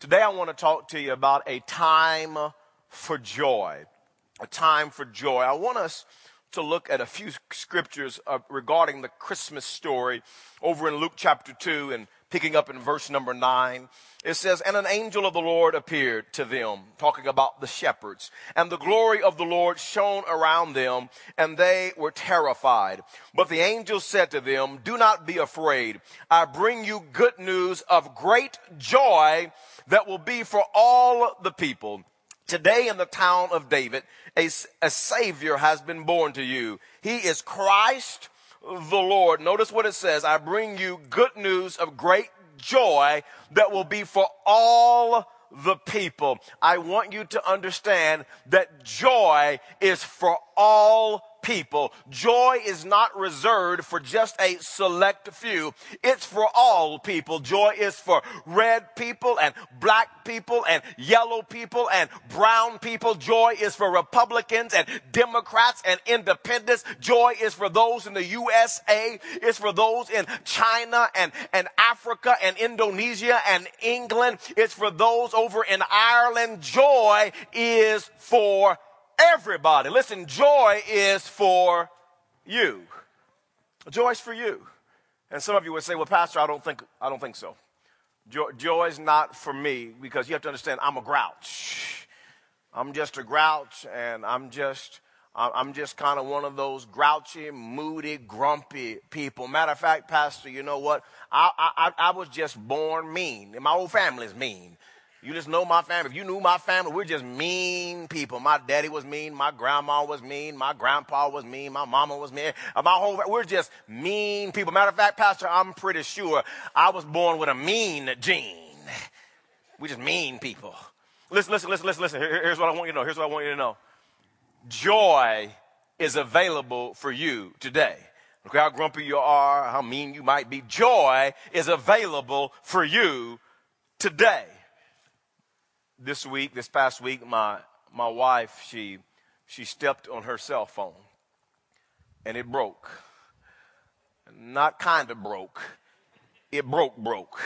Today I want to talk to you about a time for joy. A time for joy. I want us to look at a few scriptures uh, regarding the Christmas story over in Luke chapter 2 and picking up in verse number 9. It says, And an angel of the Lord appeared to them, talking about the shepherds, and the glory of the Lord shone around them, and they were terrified. But the angel said to them, Do not be afraid. I bring you good news of great joy that will be for all the people. Today in the town of David, a, a Savior has been born to you. He is Christ the Lord. Notice what it says. I bring you good news of great joy that will be for all the people. I want you to understand that joy is for all people. Joy is not reserved for just a select few. It's for all people. Joy is for red people and black people and yellow people and brown people. Joy is for Republicans and Democrats and independents. Joy is for those in the USA. It's for those in China and, and Africa and Indonesia and England. It's for those over in Ireland. Joy is for everybody. Listen, joy is for you. Joy is for you. And some of you would say, well, Pastor, I don't think, I don't think so. Joy, joy is not for me because you have to understand I'm a grouch. I'm just a grouch and I'm just, I'm just kind of one of those grouchy, moody, grumpy people. Matter of fact, Pastor, you know what? I, I, I was just born mean. And my whole family's mean. You just know my family. If you knew my family, we're just mean people. My daddy was mean. My grandma was mean. My grandpa was mean. My mama was mean. Uh, my whole, we're just mean people. Matter of fact, Pastor, I'm pretty sure I was born with a mean gene. We're just mean people. Listen, listen, listen, listen, listen. Here's what I want you to know. Here's what I want you to know. Joy is available for you today. Look how grumpy you are, how mean you might be. Joy is available for you today this week, this past week, my, my wife, she, she stepped on her cell phone and it broke. Not kind of broke. It broke, broke.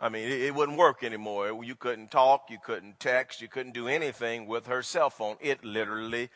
I mean, it, it, wouldn't work anymore. You couldn't talk, you couldn't text, you couldn't do anything with her cell phone. It literally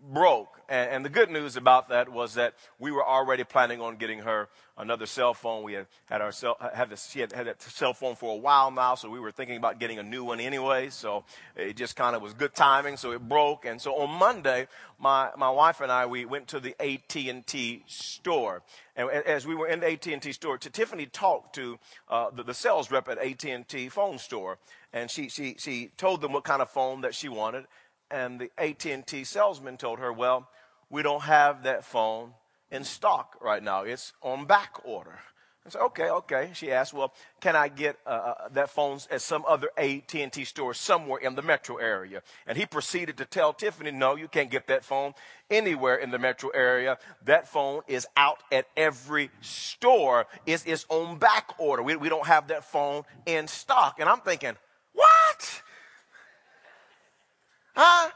broke. And, and, the good news about that was that we were already planning on getting her another cell phone. We had had our cell, had this, she had had that cell phone for a while now, so we were thinking about getting a new one anyway. So it just kind of was good timing. So it broke. And so on Monday, my, my wife and I, we went to the AT&T store. And as we were in the AT&T store, Tiffany talked to uh, the, the sales rep at AT&T phone store. And she, she, she told them what kind of phone that she wanted and the AT&T salesman told her, "Well, we don't have that phone in stock right now. It's on back order." I said, "Okay, okay." She asked, "Well, can I get uh, uh that phone at some other AT&T store somewhere in the metro area?" And he proceeded to tell Tiffany, "No, you can't get that phone anywhere in the metro area. That phone is out at every store. It's, it's on back order. We, we don't have that phone in stock." And I'm thinking, "What?" Huh?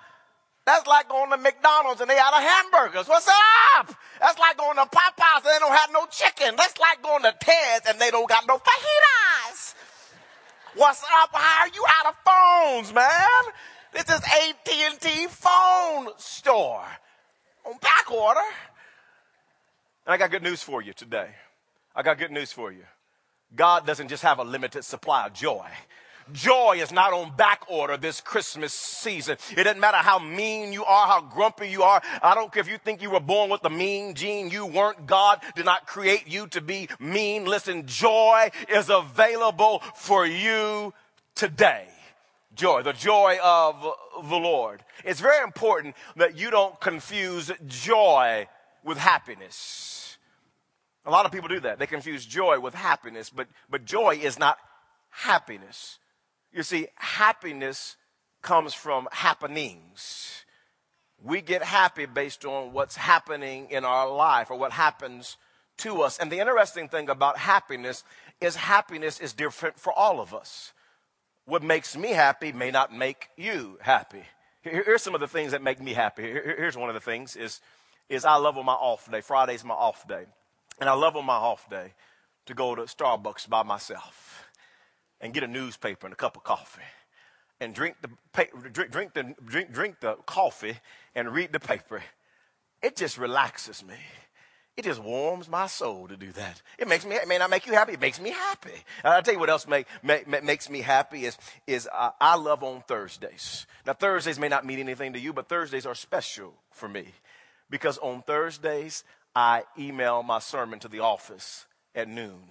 That's like going to McDonald's and they out of hamburgers. What's up? That's like going to Popeyes and they don't have no chicken. That's like going to Ted's and they don't got no fajitas. What's up? How are you out of phones, man? This is AT&T phone store on back order. And I got good news for you today. I got good news for you. God doesn't just have a limited supply of joy. Joy is not on back order this Christmas season. It doesn't matter how mean you are, how grumpy you are. I don't care if you think you were born with a mean gene. You weren't. God did not create you to be mean. Listen, joy is available for you today. Joy, the joy of the Lord. It's very important that you don't confuse joy with happiness. A lot of people do that. They confuse joy with happiness, but, but joy is not happiness. You see, happiness comes from happenings. We get happy based on what's happening in our life or what happens to us. And the interesting thing about happiness is happiness is different for all of us. What makes me happy may not make you happy. Here's some of the things that make me happy. Here's one of the things is, is I love on my off day. Friday's my off day. And I love on my off day to go to Starbucks by myself and get a newspaper and a cup of coffee and drink the, drink, drink, the, drink, drink the coffee and read the paper, it just relaxes me. It just warms my soul to do that. It makes me, it may not make you happy, it makes me happy. I'll tell you what else make, make, makes me happy is, is I love on Thursdays. Now, Thursdays may not mean anything to you, but Thursdays are special for me because on Thursdays, I email my sermon to the office at noon.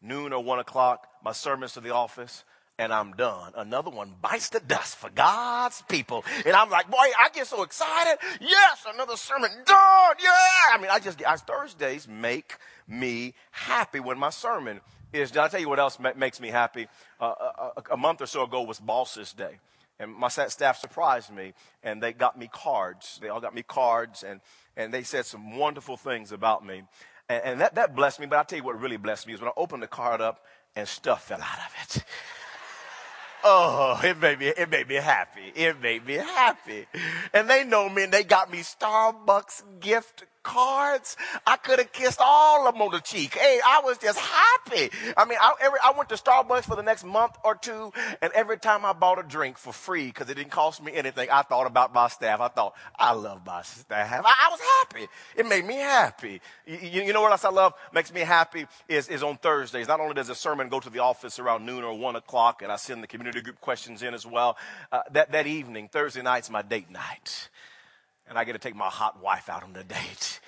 Noon or one o'clock, my sermon's to the office and I'm done. Another one bites the dust for God's people. And I'm like, boy, I get so excited. Yes, another sermon done. Yeah. I mean, I just, I, Thursdays make me happy when my sermon is done. I'll tell you what else ma- makes me happy. Uh, a, uh, uh, a, month or so ago was Bosses Day. And my staff surprised me and they got me cards. They all got me cards and, and they said some wonderful things about me. And, and that, that blessed me. But I'll tell you what really blessed me is when I opened the card up and stuff fell out of it. Oh, it made me, it made me happy. It made me happy. And they know me and they got me Starbucks gift cards. I could have kissed all of them on the cheek. Hey, I was just happy. I mean, I, every, I went to Starbucks for the next month or two, and every time I bought a drink for free because it didn't cost me anything, I thought about my staff. I thought, I love my staff. I, I was happy. It made me happy. You, you, know what else I love makes me happy is, is on Thursdays. Not only does a sermon go to the office around noon or one o'clock, and I send the community group questions in as well. Uh, that, that evening, Thursday night's my date night and I get to take my hot wife out on a date.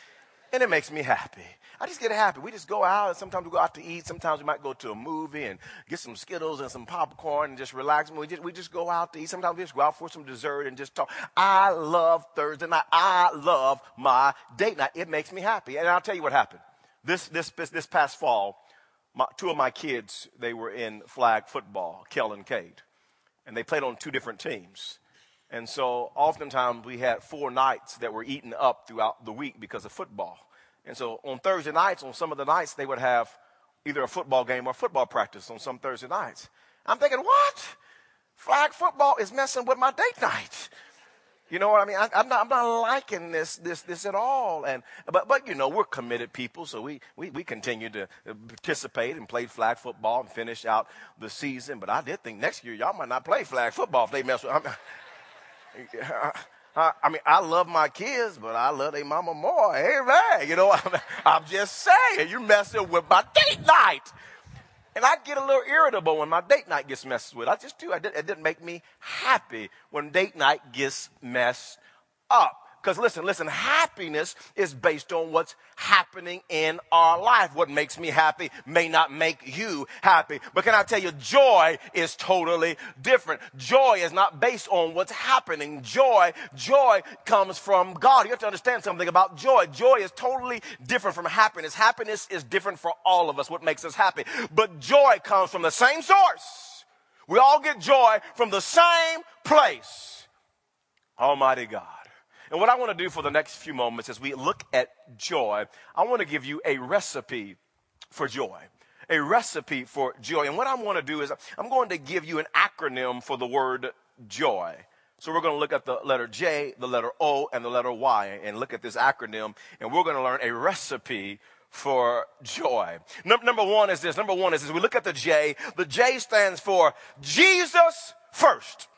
And it makes me happy. I just get happy. We just go out, and sometimes we go out to eat. Sometimes we might go to a movie and get some Skittles and some popcorn and just relax. We just, we just go out to eat. Sometimes we just go out for some dessert and just talk. I love Thursday night. I love my date night. It makes me happy. And I'll tell you what happened. This, this, this past fall, my, two of my kids, they were in flag football, Kel and Kate. And they played on two different teams. And so oftentimes we had four nights that were eaten up throughout the week because of football. And so on Thursday nights, on some of the nights, they would have either a football game or football practice on some Thursday nights. I'm thinking, what? Flag football is messing with my date night. You know what I mean? I, am not, I'm not liking this, this, this at all. And, but, but, you know, we're committed people, so we, we, we continue to uh, participate and play flag football and finish out the season. But I did think next year y'all might not play flag football if they mess with, I I, I mean, I love my kids, but I love their mama more. Amen. You know, I'm, I'm just saying, you're messing with my date night. And I get a little irritable when my date night gets messed with. I just do. It didn't make me happy when date night gets messed up. Because listen, listen, happiness is based on what's happening in our life. What makes me happy may not make you happy. But can I tell you, joy is totally different. Joy is not based on what's happening. Joy, joy comes from God. You have to understand something about joy. Joy is totally different from happiness. Happiness is different for all of us, what makes us happy. But joy comes from the same source. We all get joy from the same place. Almighty God. And what I want to do for the next few moments as we look at joy, I want to give you a recipe for joy. A recipe for joy. And what I want to do is I'm going to give you an acronym for the word joy. So we're going to look at the letter J, the letter O, and the letter Y, and look at this acronym, and we're going to learn a recipe for joy. Num- number one is this. Number one is this. We look at the J. The J stands for Jesus first.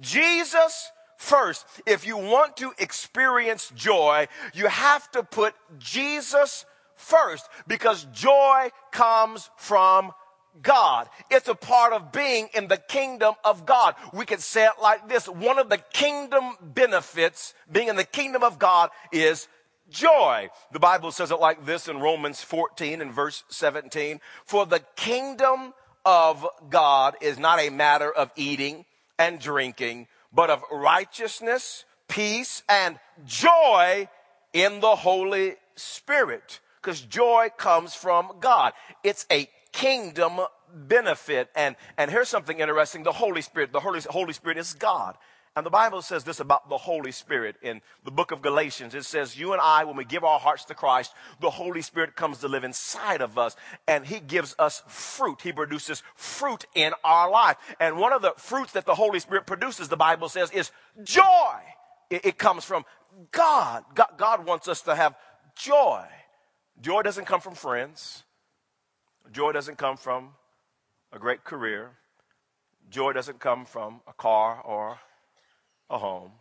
Jesus first. If you want to experience joy, you have to put Jesus first because joy comes from God. It's a part of being in the kingdom of God. We can say it like this. One of the kingdom benefits being in the kingdom of God is joy. The Bible says it like this in Romans 14 and verse 17. For the kingdom of God is not a matter of eating and drinking, but of righteousness, peace, and joy in the Holy Spirit. Because joy comes from God. It's a kingdom benefit. And, and here's something interesting. The Holy Spirit, the Holy, Holy Spirit is God. And the Bible says this about the Holy Spirit in the book of Galatians. It says, You and I, when we give our hearts to Christ, the Holy Spirit comes to live inside of us and He gives us fruit. He produces fruit in our life. And one of the fruits that the Holy Spirit produces, the Bible says, is joy. It, it comes from God. God. God wants us to have joy. Joy doesn't come from friends, joy doesn't come from a great career. Joy doesn't come from a car or a home.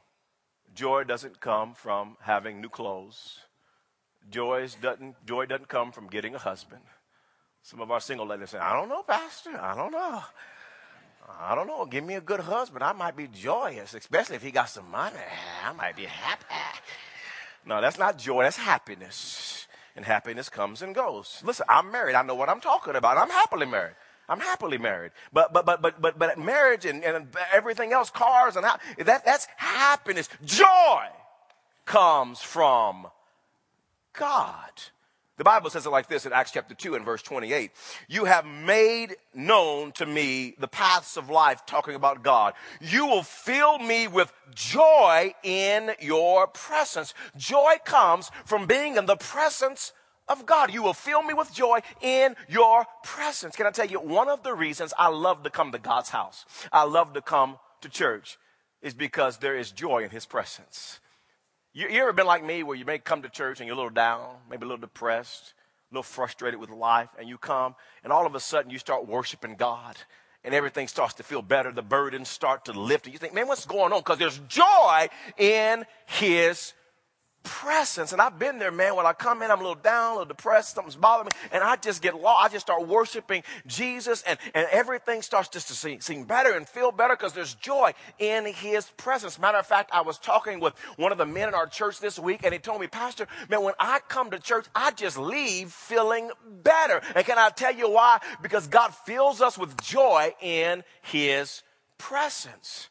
Joy doesn't come from having new clothes. Joy doesn't, joy doesn't come from getting a husband. Some of our single ladies say, I don't know, Pastor. I don't know. I don't know. Give me a good husband. I might be joyous, especially if he got some money. I might be happy. No, that's not joy. That's happiness. And happiness comes and goes. Listen, I'm married. I know what I'm talking about. I'm happily married. I'm happily married. But but but but but but marriage and, and everything else, cars and that that's happiness. Joy comes from God. The Bible says it like this in Acts chapter 2 and verse 28. You have made known to me the paths of life, talking about God. You will fill me with joy in your presence. Joy comes from being in the presence of God. You will fill me with joy in your presence. Can I tell you, one of the reasons I love to come to God's house, I love to come to church, is because there is joy in His presence. You, you ever been like me where you may come to church and you're a little down, maybe a little depressed, a little frustrated with life, and you come and all of a sudden you start worshiping God and everything starts to feel better. The burdens start to lift. And you think, man, what's going on? Because there's joy in His presence. And I've been there, man. When I come in, I'm a little down, a little depressed, something's bothering me, and I just get lost. I just start worshiping Jesus, and, and everything starts just to seem, seem better and feel better because there's joy in his presence. Matter of fact, I was talking with one of the men in our church this week, and he told me, Pastor, man, when I come to church, I just leave feeling better. And can I tell you why? Because God fills us with joy in his presence.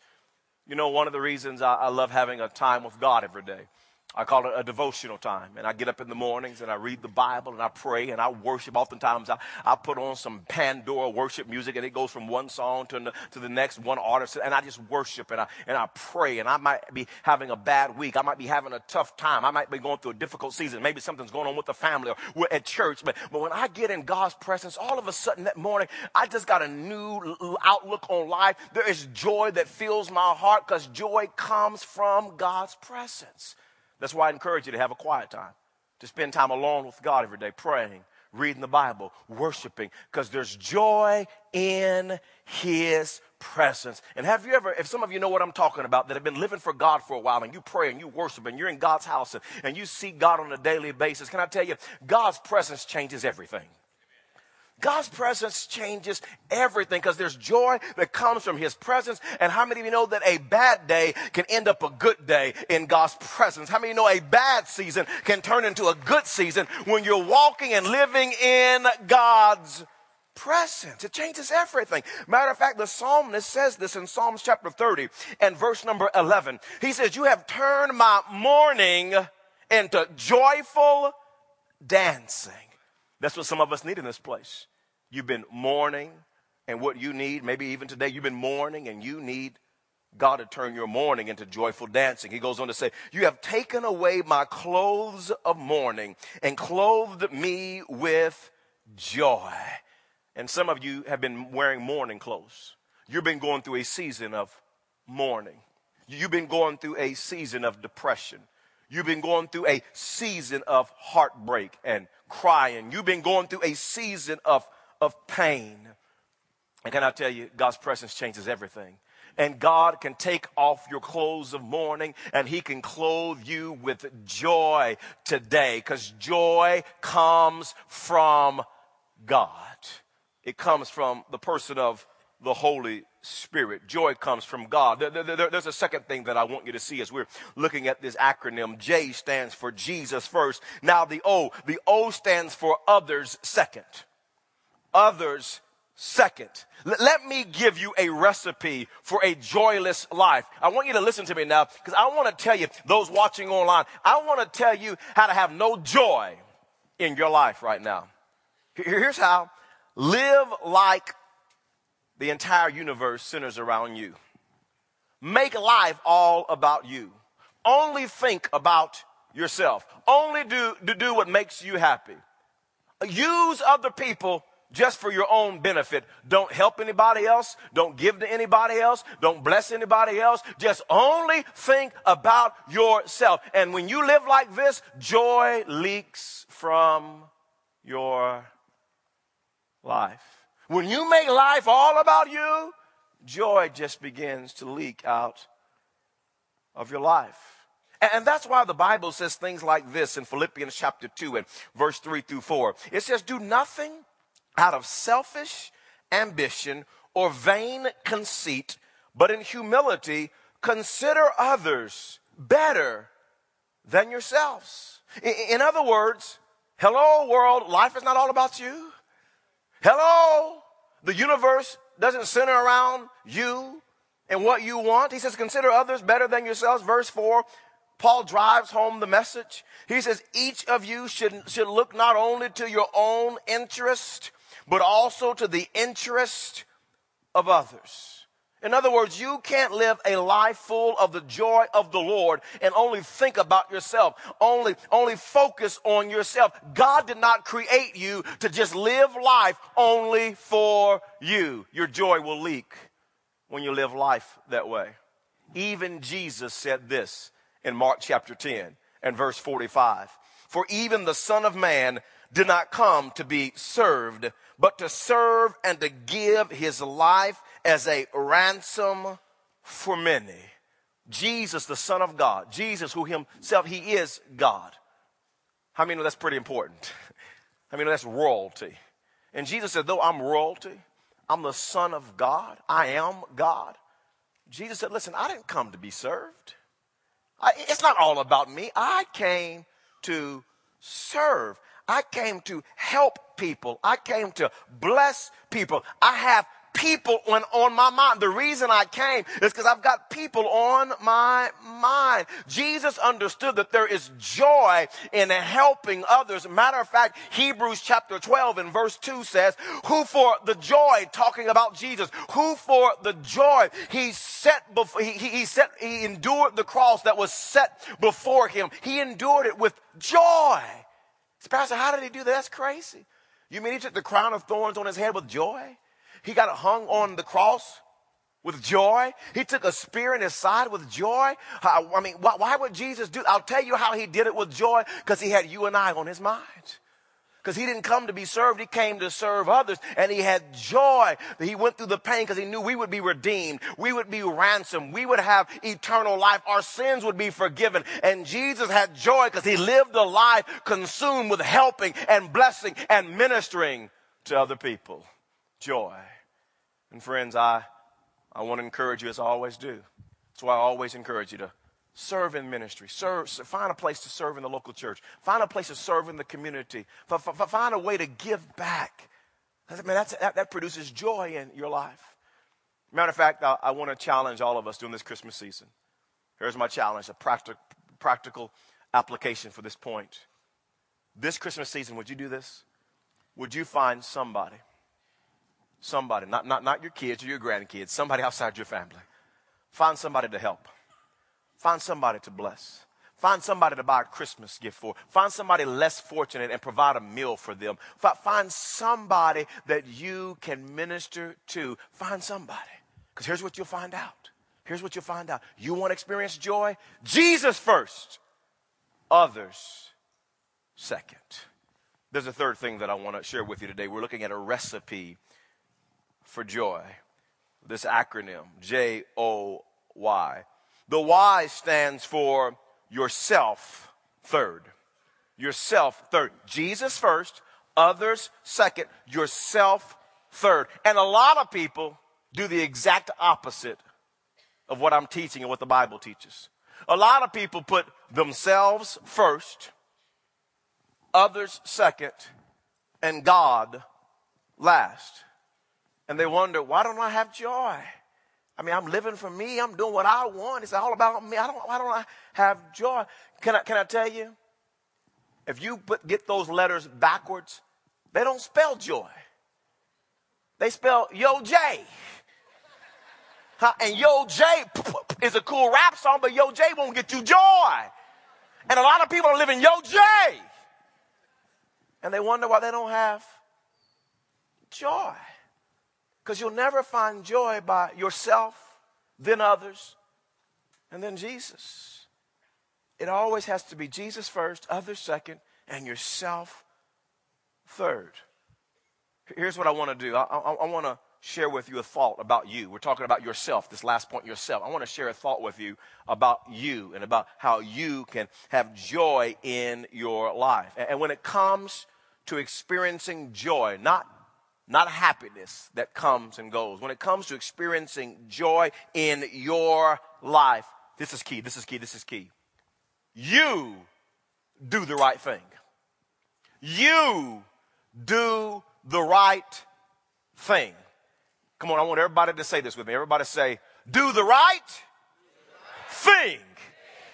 You know, one of the reasons I, I love having a time with God every day I call it a devotional time. And I get up in the mornings and I read the Bible and I pray and I worship. Oftentimes I, I put on some Pandora worship music and it goes from one song to to the next, one artist. And I just worship and I, and I pray. And I might be having a bad week. I might be having a tough time. I might be going through a difficult season. Maybe something's going on with the family or we're at church. But, but when I get in God's presence, all of a sudden that morning, I just got a new outlook on life. There is joy that fills my heart because joy comes from God's presence. That's why I encourage you to have a quiet time, to spend time alone with God every day, praying, reading the Bible, worshiping, because there's joy in His presence. And have you ever, if some of you know what I'm talking about, that have been living for God for a while and you pray and you worship and you're in God's house and, and you see God on a daily basis, can I tell you, God's presence changes everything. God's presence changes everything because there's joy that comes from his presence. And how many of you know that a bad day can end up a good day in God's presence? How many of you know a bad season can turn into a good season when you're walking and living in God's presence? It changes everything. Matter of fact, the psalmist says this in Psalms chapter 30 and verse number 11. He says, You have turned my mourning into joyful dancing. That's what some of us need in this place. You've been mourning, and what you need, maybe even today, you've been mourning, and you need God to turn your mourning into joyful dancing. He goes on to say, You have taken away my clothes of mourning and clothed me with joy. And some of you have been wearing mourning clothes. You've been going through a season of mourning. You've been going through a season of depression. You've been going through a season of heartbreak and crying. You've been going through a season of, of pain. And can I tell you, God's presence changes everything. And God can take off your clothes of mourning and He can clothe you with joy today because joy comes from God. It comes from the person of the Holy Spirit. Joy comes from God. there's a second thing that I want you to see as we're looking at this acronym. J stands for Jesus first. Now the O, the O stands for others second. Others second. let me give you a recipe for a joyless life. I want you to listen to me now because I want to tell you, those watching online, I want to tell you how to have no joy in your life right now. Here's how. Live like the entire universe centers around you. Make life all about you. Only think about yourself. Only do, do, do what makes you happy. Use other people just for your own benefit. Don't help anybody else. Don't give to anybody else. Don't bless anybody else. Just only think about yourself. And when you live like this, joy leaks from your life. When you make life all about you, joy just begins to leak out of your life. And that's why the Bible says things like this in Philippians chapter 2 and verse 3 through 4. It says, Do nothing out of selfish ambition or vain conceit, but in humility consider others better than yourselves. In other words, hello world, life is not all about you. Hello, the universe doesn't center around you and what you want. He says, consider others better than yourselves. Verse 4, Paul drives home the message. He says, each of you should, should look not only to your own interest, but also to the interest of others. In other words, you can't live a life full of the joy of the Lord and only think about yourself, only, only focus on yourself. God did not create you to just live life only for you. Your joy will leak when you live life that way. Even Jesus said this in Mark chapter 10 and verse 45. For even the Son of Man did not come to be served, but to serve and to give his life as a ransom for many. Jesus, the Son of God, Jesus, who himself, he is God. How many know that's pretty important? I mean, that's royalty. And Jesus said, though I'm royalty, I'm the Son of God, I am God. Jesus said, listen, I didn't come to be served. I, it's not all about me. I came to serve. I came to help people. I came to bless people. I have people on, on my mind. The reason I came is because I've got people on my mind. Jesus understood that there is joy in helping others. Matter of fact, Hebrews chapter 12 and verse 2 says, who for the joy, talking about Jesus, who for the joy he set before, he, he set, he endured the cross that was set before him. He endured it with joy. Pastor, how did he do that? That's crazy. You mean he took the crown of thorns on his head with joy? He got hung on the cross with joy. He took a spear in his side with joy. I mean, why, why would Jesus do? I'll tell you how he did it with joy because he had you and I on his mind. Because he didn't come to be served, he came to serve others. And he had joy that he went through the pain because he knew we would be redeemed, we would be ransomed, we would have eternal life, our sins would be forgiven. And Jesus had joy because he lived a life consumed with helping and blessing and ministering to other people. Joy. And friends, I, I want to encourage you as I always do. That's why I always encourage you to serve in ministry. Serve, find a place to serve in the local church. Find a place to serve in the community. F- f- find a way to give back. I mean, that, that produces joy in your life. Matter of fact, I, I want to challenge all of us during this Christmas season. Here's my challenge, a practic, practical application for this point. This Christmas season, would you do this? Would you find somebody somebody, not, not, not your kids or your grandkids, somebody outside your family. Find somebody to help. Find somebody to bless. Find somebody to buy a Christmas gift for. Find somebody less fortunate and provide a meal for them. Find somebody that you can minister to. Find somebody. Because here's what you'll find out. Here's what you'll find out. You want to experience joy? Jesus first, others second. There's a third thing that I want to share with you today. We're looking at a recipe for joy. This acronym, J O Y. The Y stands for yourself third. Yourself third. Jesus first, others second, yourself third. And a lot of people do the exact opposite of what I'm teaching and what the Bible teaches. A lot of people put themselves first, others second, and God last and they wonder, why don't I have joy? I mean, I'm living for me. I'm doing what I want. It's all about me. I don't, why don't I have joy? Can I, can I tell you? If you put, get those letters backwards, they don't spell joy. They spell Yo J. Huh? And Yo J is a cool rap song, but Yo J won't get you joy. And a lot of people are living Yo J. And they wonder why they don't have joy. Because you'll never find joy by yourself, then others, and then Jesus. It always has to be Jesus first, others second, and yourself third. Here's what I want to do. I, I, I want to share with you a thought about you. We're talking about yourself, this last point, yourself. I want to share a thought with you about you and about how you can have joy in your life. And when it comes to experiencing joy, not, not happiness that comes and goes, when it comes to experiencing joy in your life, this is key, this is key, this is key. You do the right thing. You do the right thing. Come on, I want everybody to say this with me. Everybody say, do the right thing.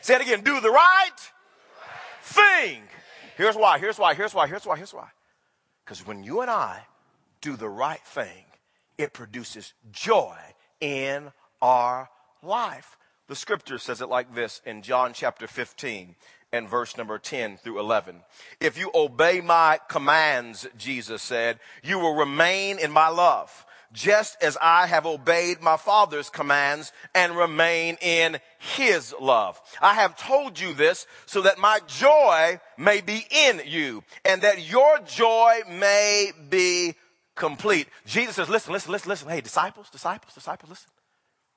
Say it again, do the right thing. Here's why, here's why, here's why, here's why, here's why. Because when you and I do the right thing, it produces joy in our life. The scripture says it like this in John chapter 15 and verse number 10 through 11. If you obey my commands, Jesus said, you will remain in my love, just as I have obeyed my Father's commands and remain in his love. I have told you this so that my joy may be in you and that your joy may be complete. Jesus says, listen, listen, listen, listen. Hey, disciples, disciples, disciples, listen.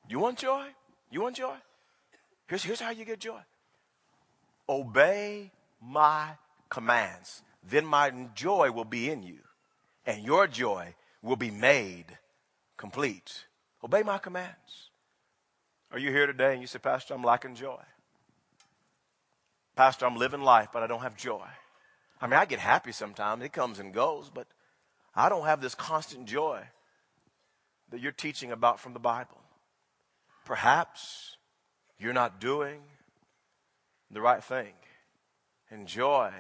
You want joy? You want joy? Here's, here's how you get joy obey my commands. Then my joy will be in you, and your joy will be made complete. Obey my commands. Are you here today and you say, Pastor, I'm lacking joy? Pastor, I'm living life, but I don't have joy. I mean, I get happy sometimes, it comes and goes, but I don't have this constant joy that you're teaching about from the Bible. Perhaps you're not doing the right thing. And joy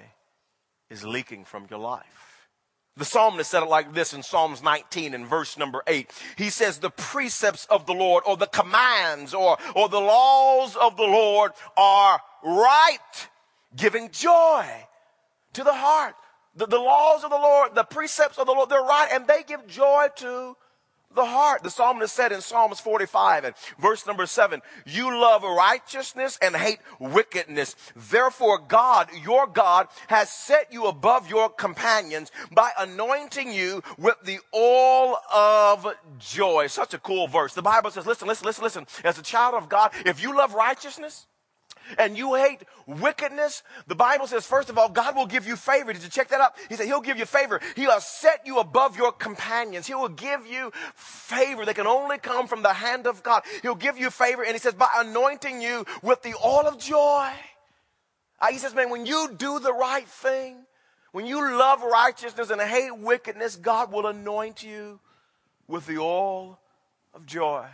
is leaking from your life. The psalmist said it like this in Psalms 19 and verse number 8. He says, The precepts of the Lord, or the commands, or, or the laws of the Lord are right, giving joy to the heart. The, the laws of the Lord, the precepts of the Lord, they're right, and they give joy to the heart. The psalmist said in Psalms 45 and verse number 7, You love righteousness and hate wickedness. Therefore, God, your God, has set you above your companions by anointing you with the oil of joy. Such a cool verse. The Bible says, Listen, listen, listen, listen. As a child of God, if you love righteousness, and you hate wickedness, the Bible says, first of all, God will give you favor. Did you check that out? He said, He'll give you favor. He'll set you above your companions. He will give you favor that can only come from the hand of God. He'll give you favor, and He says, by anointing you with the oil of joy. Uh, he says, man, when you do the right thing, when you love righteousness and hate wickedness, God will anoint you with the oil of joy.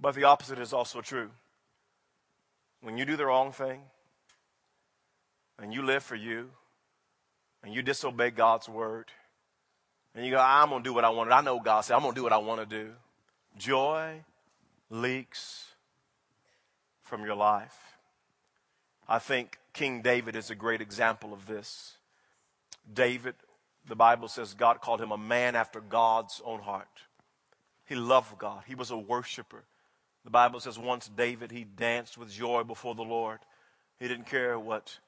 But the opposite is also true when you do the wrong thing and you live for you and you disobey God's word and you go, I'm going to do what I want. I know God said, I'm going to do what I want to do. Joy leaks from your life. I think King David is a great example of this. David, the Bible says God called him a man after God's own heart. He loved God, he was a worshiper. The Bible says once David, he danced with joy before the Lord. He didn't care what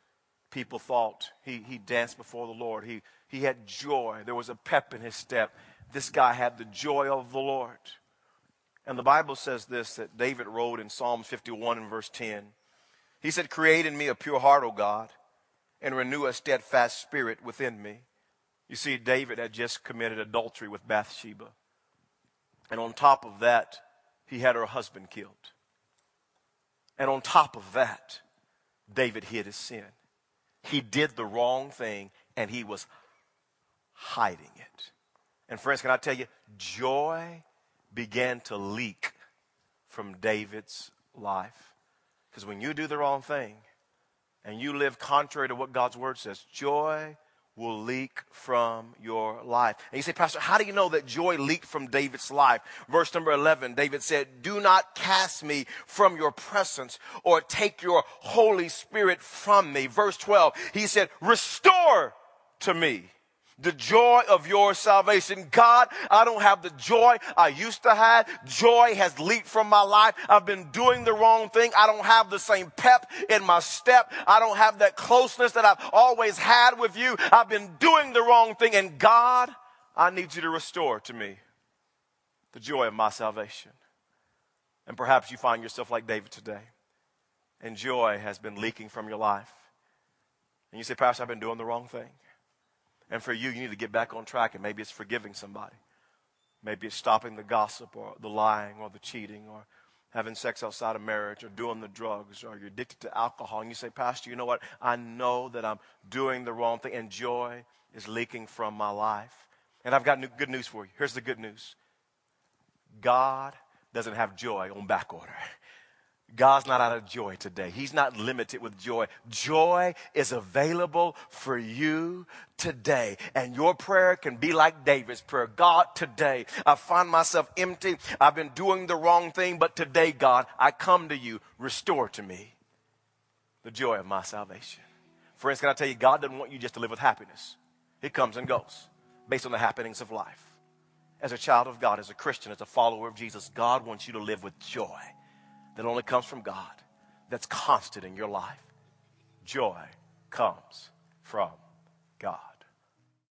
people thought. He, he danced before the Lord. He, he had joy. There was a pep in his step. This guy had the joy of the Lord. And the Bible says this that David wrote in Psalm 51 and verse 10. He said, Create in me a pure heart, O God, and renew a steadfast spirit within me. You see, David had just committed adultery with Bathsheba. And on top of that, he had her husband killed. And on top of that, David hid his sin. He did the wrong thing and he was hiding it. And friends, can I tell you, joy began to leak from David's life. Because when you do the wrong thing and you live contrary to what God's word says, joy will leak from your life. And you say, Pastor, how do you know that joy leaked from David's life? Verse number 11, David said, Do not cast me from your presence or take your Holy Spirit from me. Verse 12, he said, Restore to me the joy of your salvation. God, I don't have the joy I used to have. Joy has leaped from my life. I've been doing the wrong thing. I don't have the same pep in my step. I don't have that closeness that I've always had with you. I've been doing the wrong thing. And God, I need you to restore to me the joy of my salvation. And perhaps you find yourself like David today, and joy has been leaking from your life. And you say, Pastor, I've been doing the wrong thing. And for you, you need to get back on track, and maybe it's forgiving somebody. Maybe it's stopping the gossip or the lying or the cheating or having sex outside of marriage or doing the drugs or you're addicted to alcohol. And you say, Pastor, you know what? I know that I'm doing the wrong thing, and joy is leaking from my life. And I've got new, good news for you. Here's the good news God doesn't have joy on back order. God's not out of joy today. He's not limited with joy. Joy is available for you today. And your prayer can be like David's prayer. God, today I find myself empty. I've been doing the wrong thing, but today, God, I come to you. Restore to me the joy of my salvation. Friends, can I tell you, God doesn't want you just to live with happiness. It comes and goes based on the happenings of life. As a child of God, as a Christian, as a follower of Jesus, God wants you to live with joy that only comes from God, that's constant in your life. Joy comes from God.